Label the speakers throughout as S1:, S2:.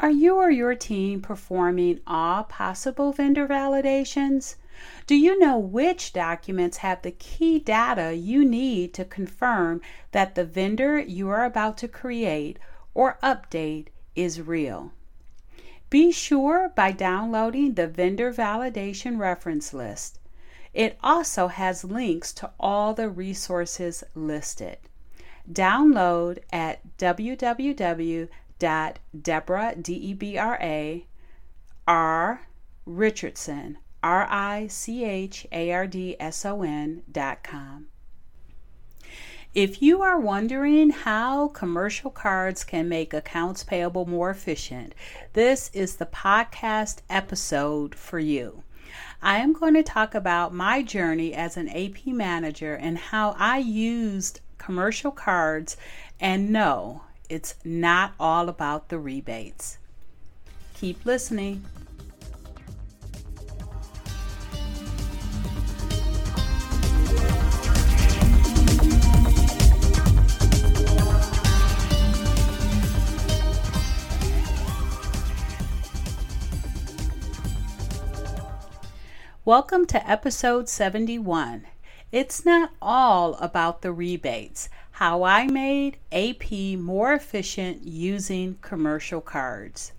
S1: Are you or your team performing all possible vendor validations? Do you know which documents have the key data you need to confirm that the vendor you are about to create or update is real? Be sure by downloading the vendor validation reference list. It also has links to all the resources listed. Download at www dot Debra D E B R A R Richardson R I C H A R D S O N dot com. If you are wondering how commercial cards can make accounts payable more efficient, this is the podcast episode for you. I am going to talk about my journey as an AP manager and how I used commercial cards and no, it's not all about the rebates. Keep listening. Welcome to episode 71. It's not all about the rebates. How I made AP more efficient using commercial cards.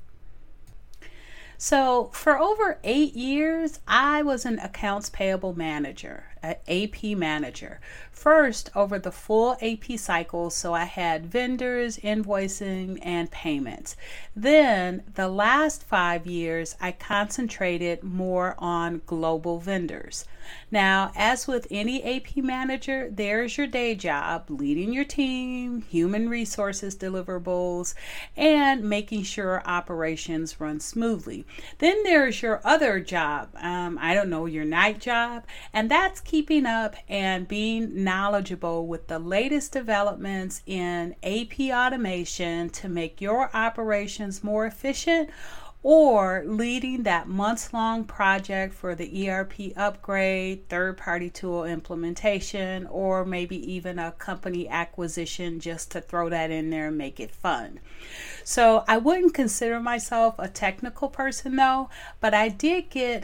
S1: So, for over eight years, I was an accounts payable manager, an AP manager. First, over the full AP cycle, so I had vendors, invoicing, and payments. Then, the last five years, I concentrated more on global vendors. Now, as with any AP manager, there's your day job leading your team, human resources deliverables, and making sure operations run smoothly. Then there's your other job, um, I don't know, your night job, and that's keeping up and being knowledgeable with the latest developments in AP automation to make your operations more efficient or leading that months long project for the ERP upgrade, third party tool implementation, or maybe even a company acquisition just to throw that in there and make it fun. So I wouldn't consider myself a technical person though, but I did get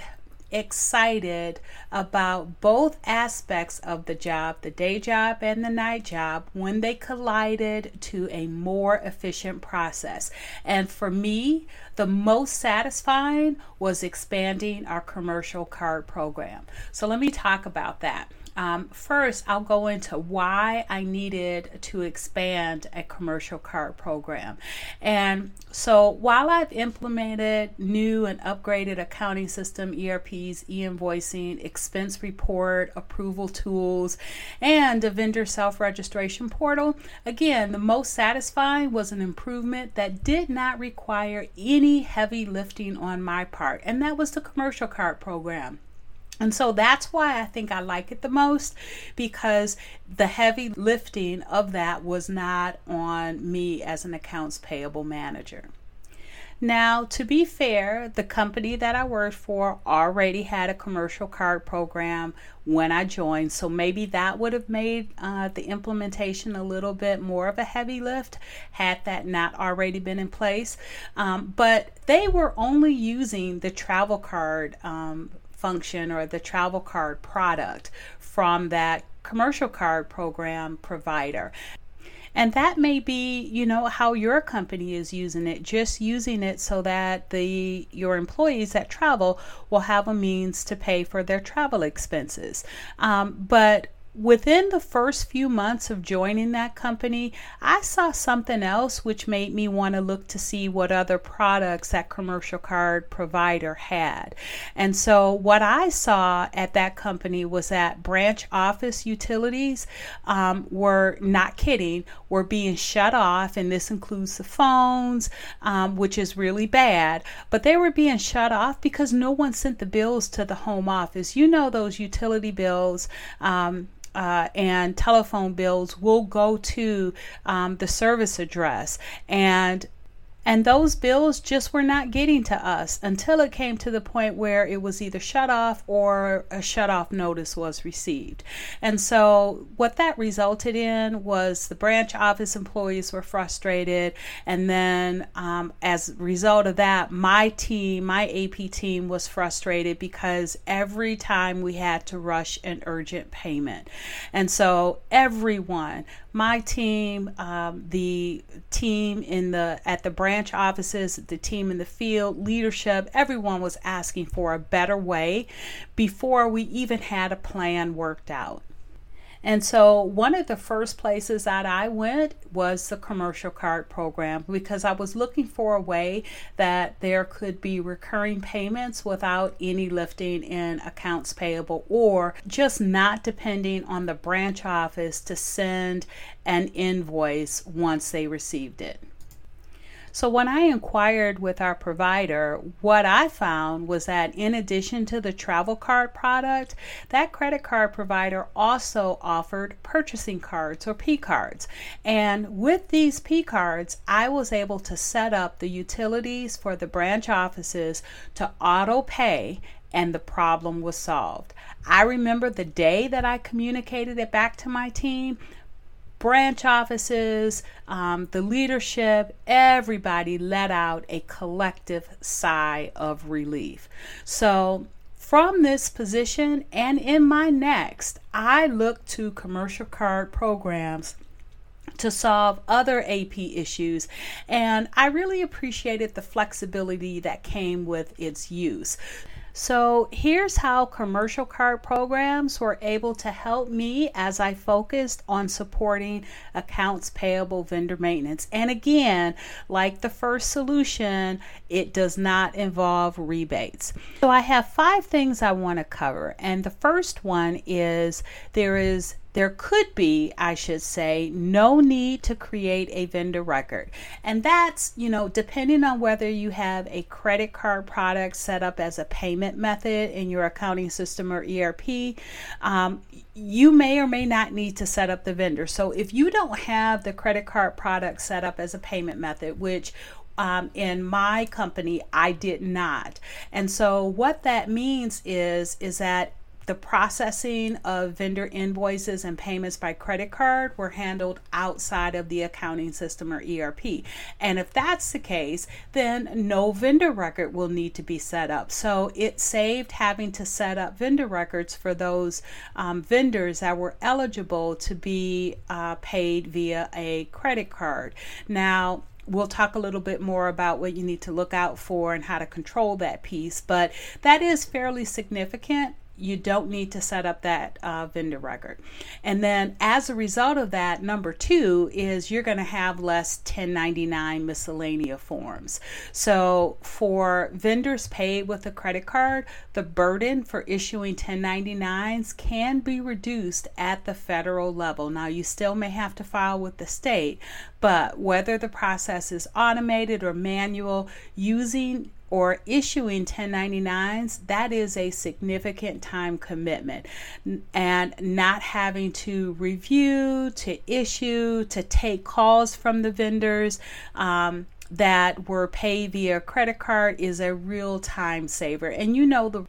S1: excited about both aspects of the job, the day job and the night job, when they collided to a more efficient process. And for me, the most satisfying was expanding our commercial card program. So let me talk about that. Um, first, I'll go into why I needed to expand a commercial card program. And so, while I've implemented new and upgraded accounting system, ERPs, e invoicing, expense report, approval tools, and a vendor self registration portal, again, the most satisfying was an improvement that did not require any heavy lifting on my part, and that was the commercial card program. And so that's why I think I like it the most because the heavy lifting of that was not on me as an accounts payable manager. Now, to be fair, the company that I worked for already had a commercial card program when I joined, so maybe that would have made uh, the implementation a little bit more of a heavy lift had that not already been in place. Um, but they were only using the travel card um, function or the travel card product from that commercial card program provider. And that may be, you know, how your company is using it, just using it so that the your employees that travel will have a means to pay for their travel expenses. Um, but within the first few months of joining that company, I saw something else which made me want to look to see what other products that commercial card provider had. And so, what I saw at that company was that branch office utilities um, were not kidding, were being shut off, and this includes the phones, um, which is really bad, but they were being shut off because no one sent the bills to the home office. You know, those utility bills. Um, uh, and telephone bills will go to um, the service address. And and those bills just were not getting to us until it came to the point where it was either shut off or a shut off notice was received. And so, what that resulted in was the branch office employees were frustrated. And then, um, as a result of that, my team, my AP team, was frustrated because every time we had to rush an urgent payment. And so, everyone, my team, um, the team in the at the branch offices, the team in the field, leadership, everyone was asking for a better way before we even had a plan worked out. And so, one of the first places that I went was the commercial card program because I was looking for a way that there could be recurring payments without any lifting in accounts payable or just not depending on the branch office to send an invoice once they received it. So when I inquired with our provider, what I found was that in addition to the travel card product, that credit card provider also offered purchasing cards or P cards. And with these P cards, I was able to set up the utilities for the branch offices to auto pay and the problem was solved. I remember the day that I communicated it back to my team branch offices, um, the leadership, everybody let out a collective sigh of relief. So, from this position and in my next, I look to commercial card programs to solve other AP issues. And I really appreciated the flexibility that came with its use. So here's how commercial card programs were able to help me as I focused on supporting accounts payable vendor maintenance. And again, like the first solution, it does not involve rebates. So I have five things I want to cover. And the first one is there is there could be, I should say, no need to create a vendor record. And that's, you know, depending on whether you have a credit card product set up as a payment method in your accounting system or ERP, um, you may or may not need to set up the vendor. So if you don't have the credit card product set up as a payment method, which um, in my company i did not and so what that means is is that the processing of vendor invoices and payments by credit card were handled outside of the accounting system or ERP. And if that's the case, then no vendor record will need to be set up. So it saved having to set up vendor records for those um, vendors that were eligible to be uh, paid via a credit card. Now, we'll talk a little bit more about what you need to look out for and how to control that piece, but that is fairly significant you don't need to set up that uh, vendor record. And then as a result of that, number two is you're going to have less 1099 miscellaneous forms. So for vendors paid with a credit card, the burden for issuing 1099s can be reduced at the federal level. Now, you still may have to file with the state, but whether the process is automated or manual, using or issuing 1099s, that is a significant time commitment. And not having to review, to issue, to take calls from the vendors. Um, that were paid via credit card is a real time saver. And you know the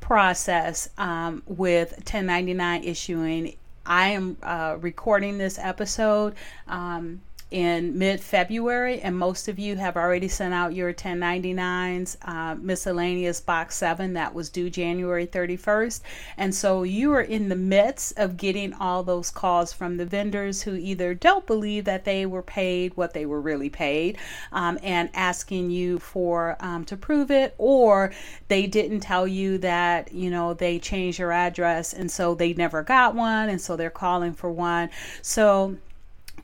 S1: process um, with 1099 issuing. I am uh, recording this episode. Um, in mid February, and most of you have already sent out your 1099s, uh, miscellaneous box 7 that was due January 31st. And so you are in the midst of getting all those calls from the vendors who either don't believe that they were paid what they were really paid um, and asking you for um, to prove it, or they didn't tell you that, you know, they changed your address and so they never got one, and so they're calling for one. So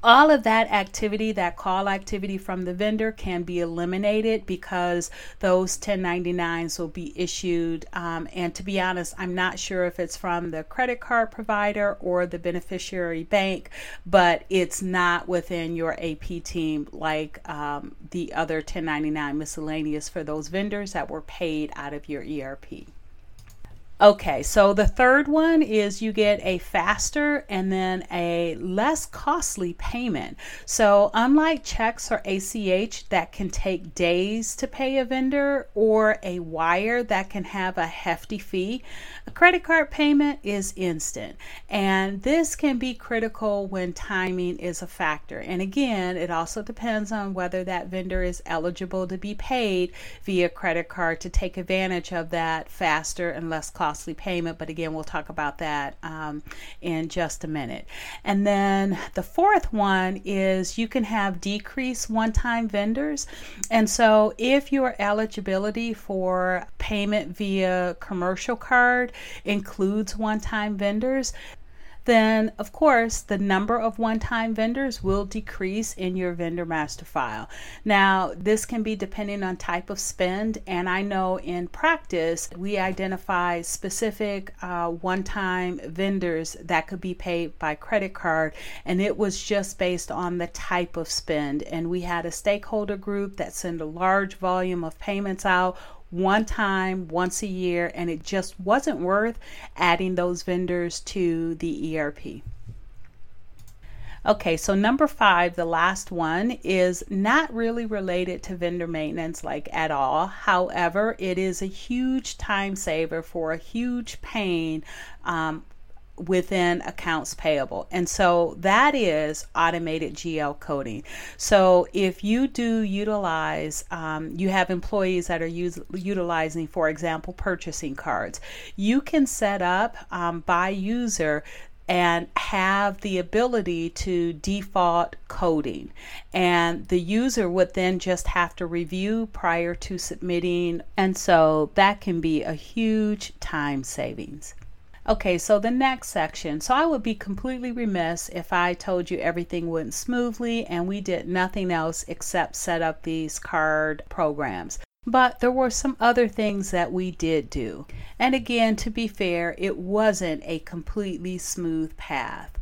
S1: all of that activity, that call activity from the vendor, can be eliminated because those 1099s will be issued. Um, and to be honest, I'm not sure if it's from the credit card provider or the beneficiary bank, but it's not within your AP team like um, the other 1099 miscellaneous for those vendors that were paid out of your ERP. Okay, so the third one is you get a faster and then a less costly payment. So, unlike checks or ACH that can take days to pay a vendor or a wire that can have a hefty fee, a credit card payment is instant. And this can be critical when timing is a factor. And again, it also depends on whether that vendor is eligible to be paid via credit card to take advantage of that faster and less costly costly payment, but again, we'll talk about that um, in just a minute. And then the fourth one is you can have decreased one time vendors. And so if your eligibility for payment via commercial card includes one time vendors, then of course the number of one-time vendors will decrease in your vendor master file. Now this can be depending on type of spend and I know in practice we identify specific uh, one-time vendors that could be paid by credit card and it was just based on the type of spend and we had a stakeholder group that sent a large volume of payments out one time, once a year, and it just wasn't worth adding those vendors to the ERP. Okay, so number five, the last one, is not really related to vendor maintenance like at all. However, it is a huge time saver for a huge pain um, within accounts payable. And so that is automated GL coding. So if you do utilize, um, you have employees that are use, utilizing, for example, purchasing cards, you can set up um, by user and have the ability to default coding. And the user would then just have to review prior to submitting. And so that can be a huge time savings. Okay, so the next section. So I would be completely remiss if I told you everything went smoothly and we did nothing else except set up these card programs. But there were some other things that we did do. And again, to be fair, it wasn't a completely smooth path.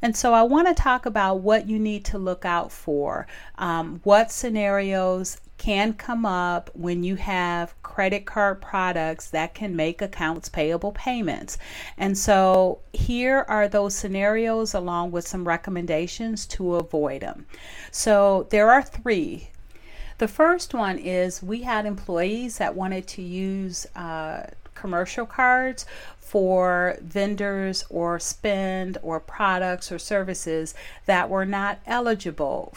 S1: And so I want to talk about what you need to look out for, um, what scenarios can come up when you have credit card products that can make accounts payable payments. And so here are those scenarios along with some recommendations to avoid them. So there are three. The first one is we had employees that wanted to use uh, commercial cards for vendors or spend or products or services that were not eligible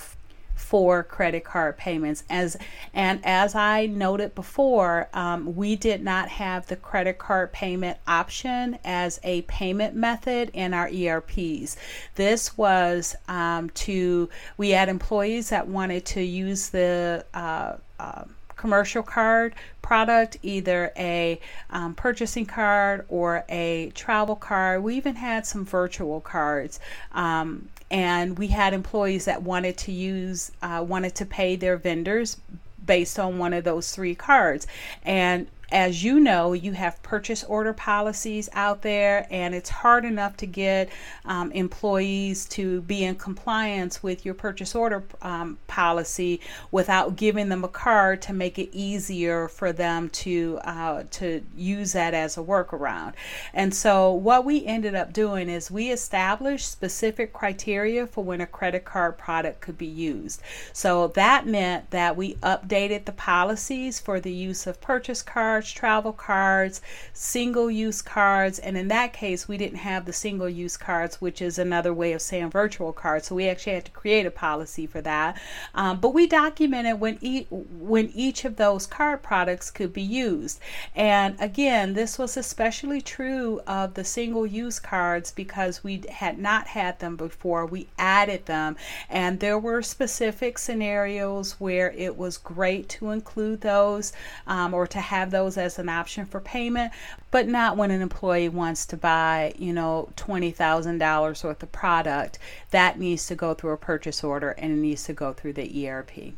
S1: for credit card payments. As and as I noted before, um, we did not have the credit card payment option as a payment method in our ERPs. This was um, to we had employees that wanted to use the uh, uh, commercial card product, either a um, purchasing card or a travel card. We even had some virtual cards. Um, and we had employees that wanted to use, uh, wanted to pay their vendors based on one of those three cards. And as you know, you have purchase order policies out there, and it's hard enough to get um, employees to be in compliance with your purchase order um, policy without giving them a card to make it easier for them to uh, to use that as a workaround. And so, what we ended up doing is we established specific criteria for when a credit card product could be used. So that meant that we updated the policies for the use of purchase cards cards, travel cards, single use cards. And in that case, we didn't have the single use cards, which is another way of saying virtual cards. So we actually had to create a policy for that. Um, but we documented when, e- when each of those card products could be used. And again, this was especially true of the single use cards because we had not had them before. We added them, and there were specific scenarios where it was great to include those um, or to have those as an option for payment, but not when an employee wants to buy, you know, $20,000 worth of product. That needs to go through a purchase order and it needs to go through the ERP.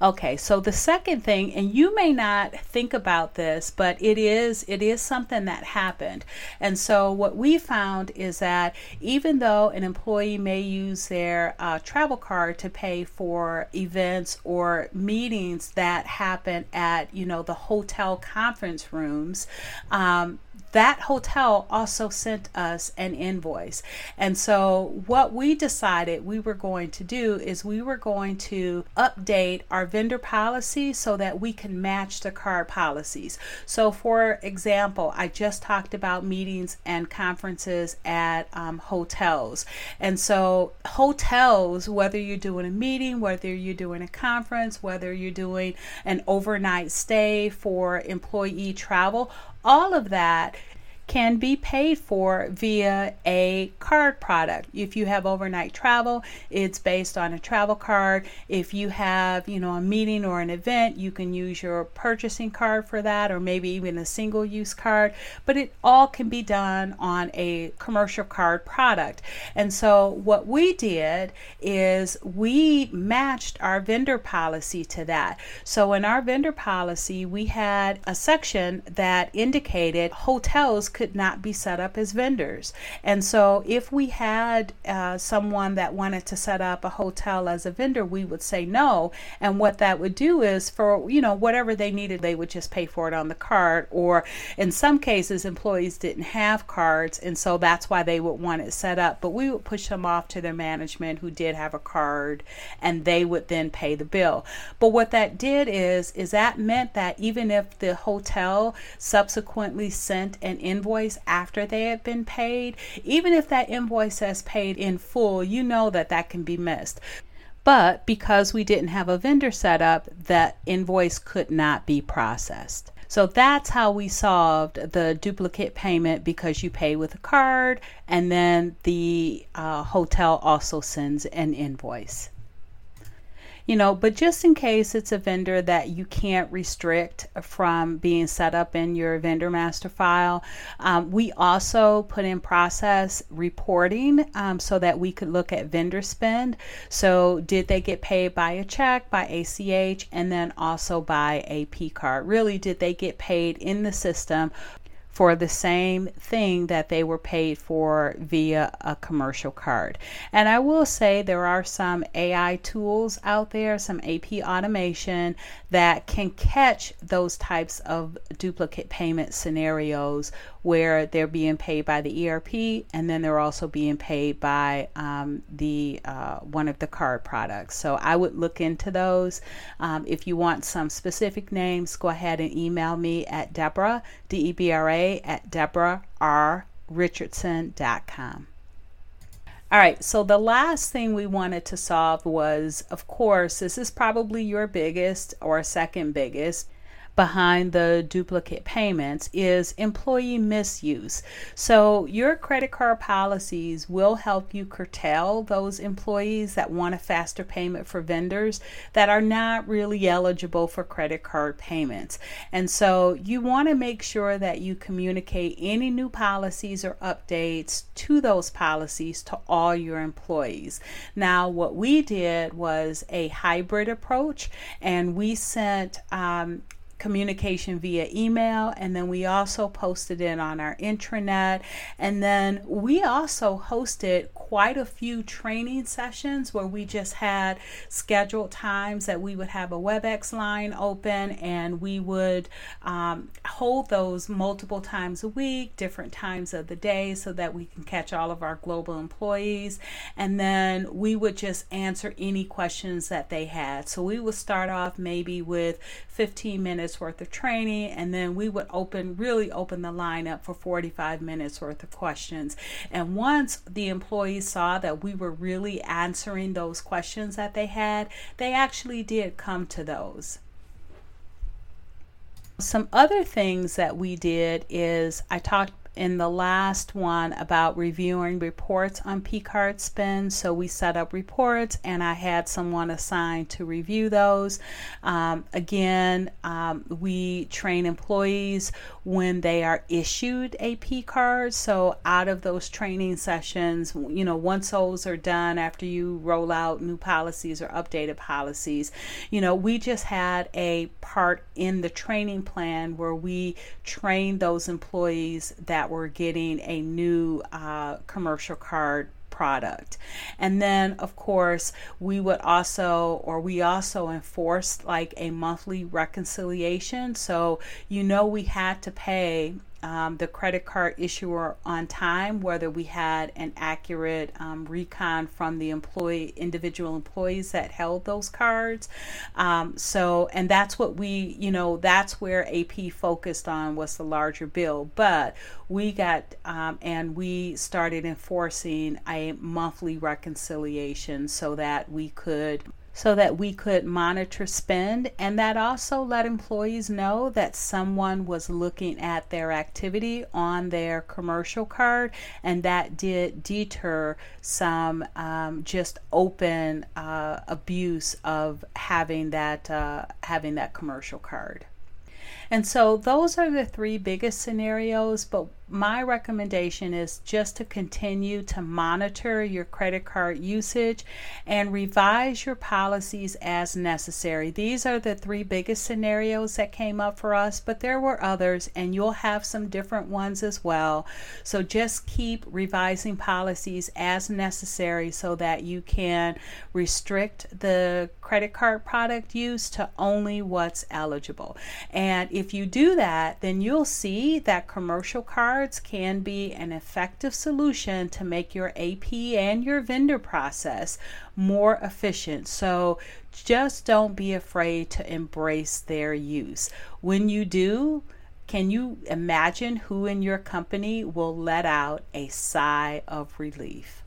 S1: Okay, so the second thing, and you may not think about this, but it is it is something that happened. And so what we found is that even though an employee may use their uh, travel card to pay for events or meetings that happen at you know the hotel conference rooms, um, that hotel also sent us an invoice. And so, what we decided we were going to do is we were going to update our vendor policy so that we can match the card policies. So, for example, I just talked about meetings and conferences at um, hotels. And so, hotels, whether you're doing a meeting, whether you're doing a conference, whether you're doing an overnight stay for employee travel, all of that can be paid for via a card product. If you have overnight travel, it's based on a travel card. If you have, you know, a meeting or an event, you can use your purchasing card for that or maybe even a single use card, but it all can be done on a commercial card product. And so what we did is we matched our vendor policy to that. So in our vendor policy, we had a section that indicated hotels could not be set up as vendors. And so, if we had uh, someone that wanted to set up a hotel as a vendor, we would say no. And what that would do is, for you know whatever they needed, they would just pay for it on the card. Or in some cases, employees didn't have cards, and so that's why they would want it set up. But we would push them off to their management who did have a card, and they would then pay the bill. But what that did is, is that meant that even if the hotel subsequently sent an invoice invoice after they have been paid, even if that invoice says paid in full, you know that that can be missed. But because we didn't have a vendor set up, that invoice could not be processed. So that's how we solved the duplicate payment because you pay with a card and then the uh, hotel also sends an invoice you know, but just in case it's a vendor that you can't restrict from being set up in your vendor master file, um, we also put in process reporting um, so that we could look at vendor spend. So, did they get paid by a check, by ACH, and then also by a P card? Really, did they get paid in the system for the same thing that they were paid for via a commercial card. And I will say there are some AI tools out there, some AP automation that can catch those types of duplicate payment scenarios where they're being paid by the ERP and then they're also being paid by um, the uh, one of the card products. So I would look into those. Um, if you want some specific names, go ahead and email me at Debra, D E B R A, at DebraRRichardson.com. All right, so the last thing we wanted to solve was, of course, this is probably your biggest or second biggest behind the duplicate payments is employee misuse. So, your credit card policies will help you curtail those employees that want a faster payment for vendors that are not really eligible for credit card payments. And so, you want to make sure that you communicate any new policies or updates to those policies to all your employees. Now, what we did was a hybrid approach, and we sent um, communication via email and then we also posted it on our intranet and then we also hosted quite a few training sessions where we just had scheduled times that we would have a WebEx line open and we would um, hold those multiple times a week, different times of the day, so that we can catch all of our global employees. And then we would just answer any questions that they had. So we would start off maybe with 15 minutes worth of training, and then we would open, really open the line up for 45 minutes worth of questions. And once the employees saw that we were really answering those questions that they had, they actually did come to those. Some other things that we did is I talked in the last one about reviewing reports on P-card spend. So we set up reports and I had someone assigned to review those. Um, again, um, we train employees when they are issued a P-card. So out of those training sessions, you know, once those are done after you roll out new policies or updated policies, you know, we just had a part in the training plan where we train those employees that that were getting a new uh, commercial card product. And then, of course, we would also, or we also enforced like a monthly reconciliation. So, you know, we had to pay um, the credit card issuer on time, whether we had an accurate um, recon from the employee, individual employees that held those cards. Um, so, and that's what we, you know, that's where AP focused on was the larger bill. But we got, um, and we started enforcing a monthly reconciliation so that we could so that we could monitor spend and that also let employees know that someone was looking at their activity on their commercial card and that did deter some um, just open uh, abuse of having that uh, having that commercial card. And so those are the three biggest scenarios, but my recommendation is just to continue to monitor your credit card usage and revise your policies as necessary. These are the three biggest scenarios that came up for us, but there were others, and you'll have some different ones as well. So just keep revising policies as necessary so that you can restrict the credit card product use to only what's eligible. And if you do that, then you'll see that commercial card cards can be an effective solution to make your AP and your vendor process more efficient. So just don't be afraid to embrace their use. When you do, can you imagine who in your company will let out a sigh of relief?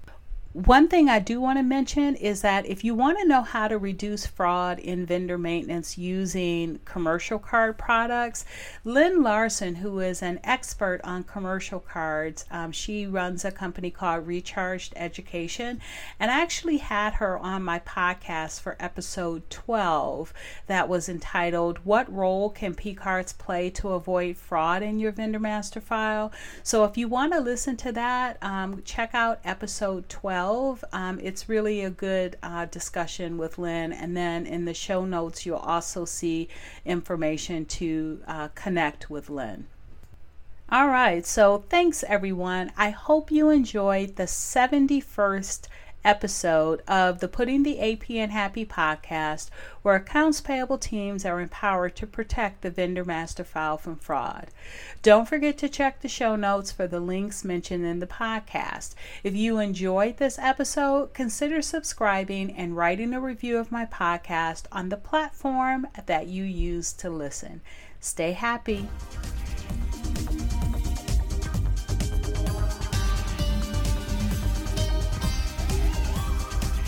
S1: One thing I do want to mention is that if you want to know how to reduce fraud in vendor maintenance using commercial card products, Lynn Larson, who is an expert on commercial cards, um, she runs a company called Recharged Education, and I actually had her on my podcast for episode 12 that was entitled What Role Can P Cards Play to Avoid Fraud in Your Vendor Master File? So if you want to listen to that, um, check out episode 12 12. Um, it's really a good uh, discussion with Lynn. And then in the show notes, you'll also see information to uh, connect with Lynn. All right, so thanks everyone. I hope you enjoyed the 71st episode of the Putting the AP in Happy podcast, where accounts payable teams are empowered to protect the vendor master file from fraud. Don't forget to check the show notes for the links mentioned in the podcast. If you enjoyed this episode, consider subscribing and writing a review of my podcast on the platform that you use to listen. Stay happy.